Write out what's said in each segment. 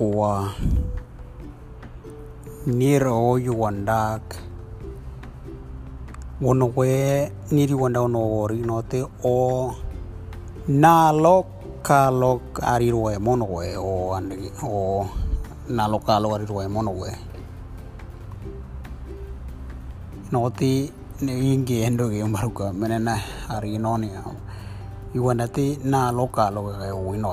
wa nir o yuandak wono we niri wanda ono ori no te o. Na lo ka lo ari roe mono we o andi o. Na lo ka lo ari roe mono we. No ti ne ingi endo ge maruka menena ari no ni iwanda ti na lo ka lo ge o ino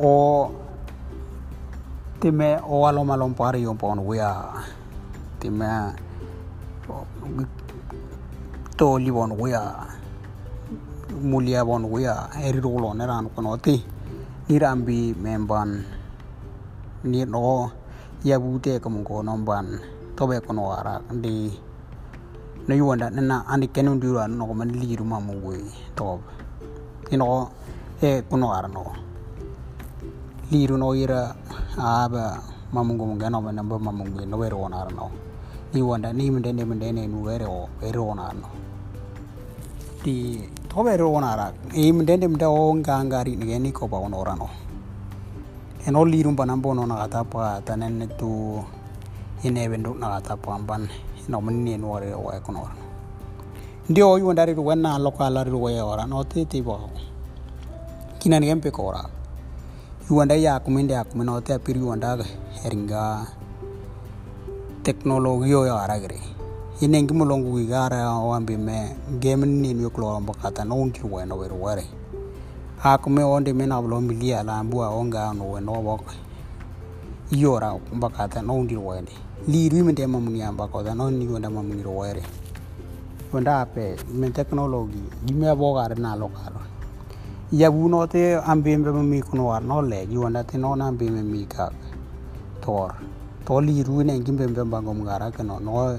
o time o alo malom pare yo pon wea. Time to li bon wea. Mulia bon wea. Eri rolo ne ran kono ti. Ni rambi memban ni no ya bute ko ko to be kono ara di no yuanda na ani kenu ndura no man liru mamu we to ino e kono ara no liru no ira aba mamungu ngano me namba mamungu no wero no. Ni wanda ni mende ne mende ne nu wero wero no. Di to wero ona ra e mende ne mende o ngangari ni ni ko ba ona ora no. E no liru ba nambo no pa tanen tu ine bendu na kata pa amban no men ni no. Wero wa kono ora ndio yu ndari ru wana lokala ru wa ora no ti ti bo kinan gempe ko ora ഇവൻ്റെ ഈ ആക്കുമിൻ്റെ ആക്കുമിനകത്തെ അപ്പിരി ഇവൻ്റെ എറിങ്ക ടെക്നോളജിയോ ആരാകരെ ഇന്നെങ്കിൽ മുള്ളോങ്കു ഇക ആരാവാൻ പിന്നെ ഗെയിമിന് നീനുക്കളോകുമ്പോൾ കത്തന്നെ ഉണ്ടിട്ട് പോയെന്നെ വരുവാറെ ആക്കുമേ ഓൻ്റെ മീൻ അവളോ മില്ലി അലാമ്പു ഓങ്കാന്ന് പോയെന്നെ ഓക്കെ ഈ ഓറാ കത്തന്നെ ഉണ്ടിട്ട് പോയല്ലേ ലീരുവിൻ്റെ മമ്മിയാകുമ്പോൾ കത്തന്നെ ഒന്നിവൻ്റെ മമ്മിൻ്റെ പോയരെ ഇവൻ്റെ ആപ്പേ മീൻ ടെക്നോളജി ഇമ്മ പോകാറ് നാലോ കാറും ngi wa ni li ri me de mamuni amba ko da no ni wanda mamuni ro ware wanda pe me teknologi gime bo gar na lokalo ya buno te ambembe mi kuno war no le gi wanda te no na ambembe mi ka tor to li ru ne gi bembe bango ngara ke no no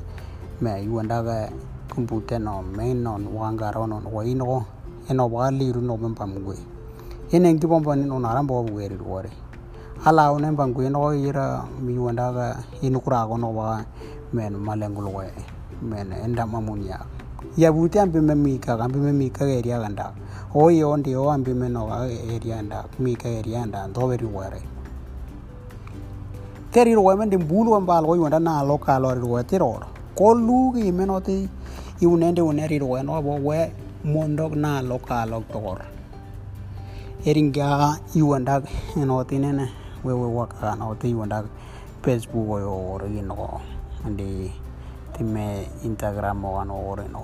me yu wanda ga kumpute no me no wanga ro no wo ino eno li ru no bemba mwe ene gi bomba ni no na rambo bu weri wore ala one bangu no ira mi wanda ga inu kura go no wa men we men enda mamunya yavute ambime mwikaga ambime mwikaga eria gandaga oyo ndi o ambime noga eria ndaga mwikaga eria ndaga nthoberi rwere keri rweme ndi mbulwa mbalo oywanda naloka alori rwete roro koluga ime noti iunende uneri rwe nobo we mondo naloka alok togor eringa iwanda noti nene wewe wakaga noti iwanda facebook oyo originogo ndi ti me instagram wano oreno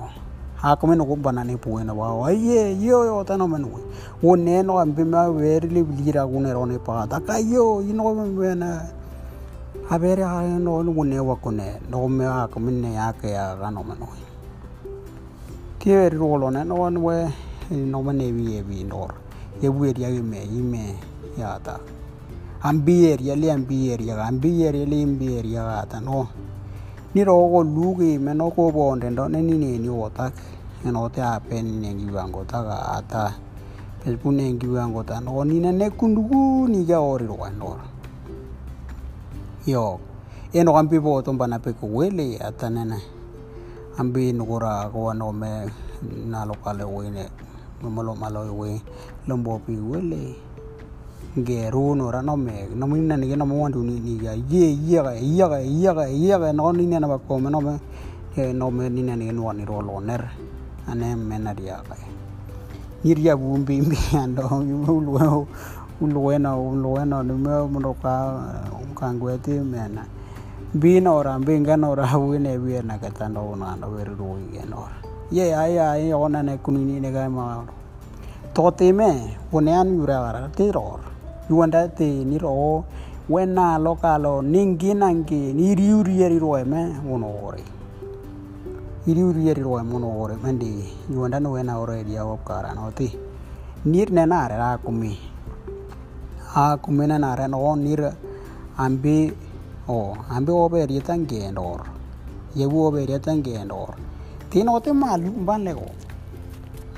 hakomeno kubanani puwena wawa ye yo yo tano menwe. Uneno ambima verili lira kunerone pata kayo ino mena abere hano nune wakune no me akomene yake ya gano menwe. Kieri rolone no wanwe no menevi evi nor yebueria ime ime yata ambieria le ambieria ambieria le ambieria gata no. nirogolugha ime no koboonde neneneni kotak enote apen nenkiwango tak ata. Espun enkiwango ta nokoninanekunduguni kiaorirwanor yo. Enokan pipoto mpana pekuwele atanene ambi nukura kowa nome nalokale wene nomalo malo iwe. Lombo piwele wele geru no no me no mi na ni no mo wandu ni ni ya ye ye ga ye ga ye ga ye ga no ni na ba ko me no me no me ni na ni no ni ro lo ner ane me na dia ga ni ria bu mbi mbi ando yu lu lu na lu na ni me mo no ka ka ngwe ti me na bi no ra bi nga no ra wu ne bi na ka ta no na no ver ru ye no ye ai ai ona ne kunini ne ga ma to te me one an yura ra te ro yuanda te ni ro wena lokalo ningi nangi ni riuri ri ro me wono ore iriuri ri ro mono ore mendi yuanda no wena ore dia op kara no ti nir ne na ra kumi a kumena na re no nir ambi o ambi oberie tan gendor yebu oberie tan gendor tino te malu ban le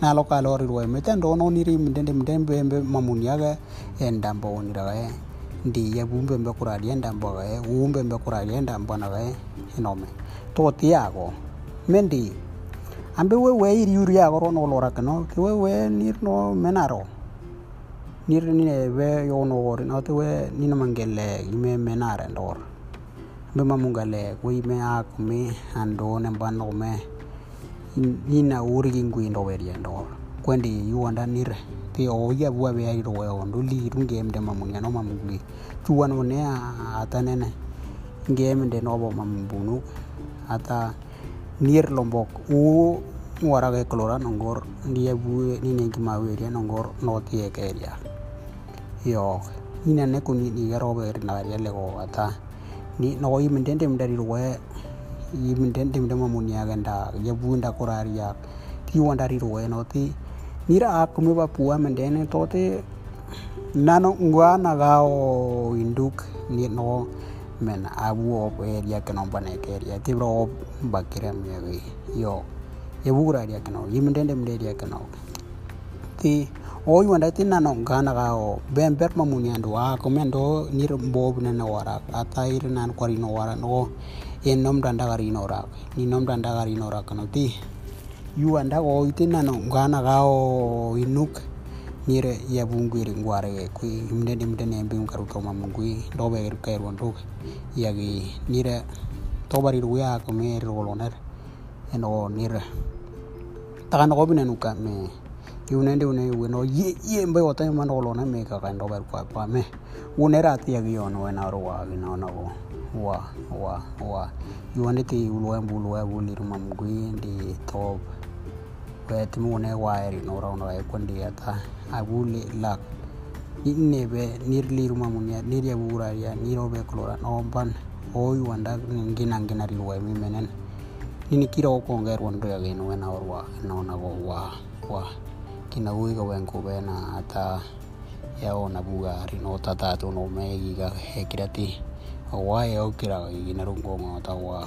naloka lorirwe mitendo noniri mdende mdembe mbe mamuniage endambo oniragae ndiye bumbe mbe kuralia endambo gae uumbe mbe kuralia endambo nagae enome. Toti yago mendi ambe wewe iriuri yago ronolorakino kiwewe nirno menaro. Niri nine we yonogori note we nina mangele ime menare ndor. Ambe mamungale kuime akume andone mbanokume ina uri ngui ndo weri ndo kwendi yuanda nire ti o ya bua be ai ro o ndo li ru game de mamunya no mamugui tuan no ne ata nene. Game de no bo mamubunu ata nir lombok. U wara ke klora nongor dia bu ni ne ki maweri nongor no ti keria yo ina ne kuni ni garo be na ya le go ata. Ni no i mendende mdari ro yimin dim dama mun ya ganda ya bunda koraria ti wanda ri ro ti nira ak me ba puwa men dene to te nano ngwa na ga o induk ni no men abu o area ke no bane ke area ti bro bakira me ga yo ya bura area ke no yimin dende me area ke no ti o yu wanda ti nano ngwa na ga o ben ber ma mun ya ndo a ko men do nir mbob na na wara ata ir nan kwari no wara no enomda ndakarinora ninomda ndakarinora kanoti yuwa ndakoite nano ngana kao inuk nire yabungwiri ngware kwi imne dimte nembi ngaruka mamungwi ndobe irka irwanduk yagi nire tobari ruya kumir goloner eno nire takanokobi nanuka me iune ndiune wino ye yembe ote man olone me ka kan rober kwa pa me. Une rati ya e gion wena ruwa gina ona go. Wa wa wa. Iune ti ulwe bulwe bulir mam gui ndi top wet mune wairi no ra ona e kundi ata e abuli lak. Inebe nirlir mamunia niria buraria nirobe klora. Nomban hoy wanda ngina ngina riwa mimenen nini kira okongerwa ndo ya genu wena orwa naona go. Wa wa. kina gwiga wenko bena ta yaona buga rino tatatu no megiga hekirati wa yokira gina rungo ngota wa.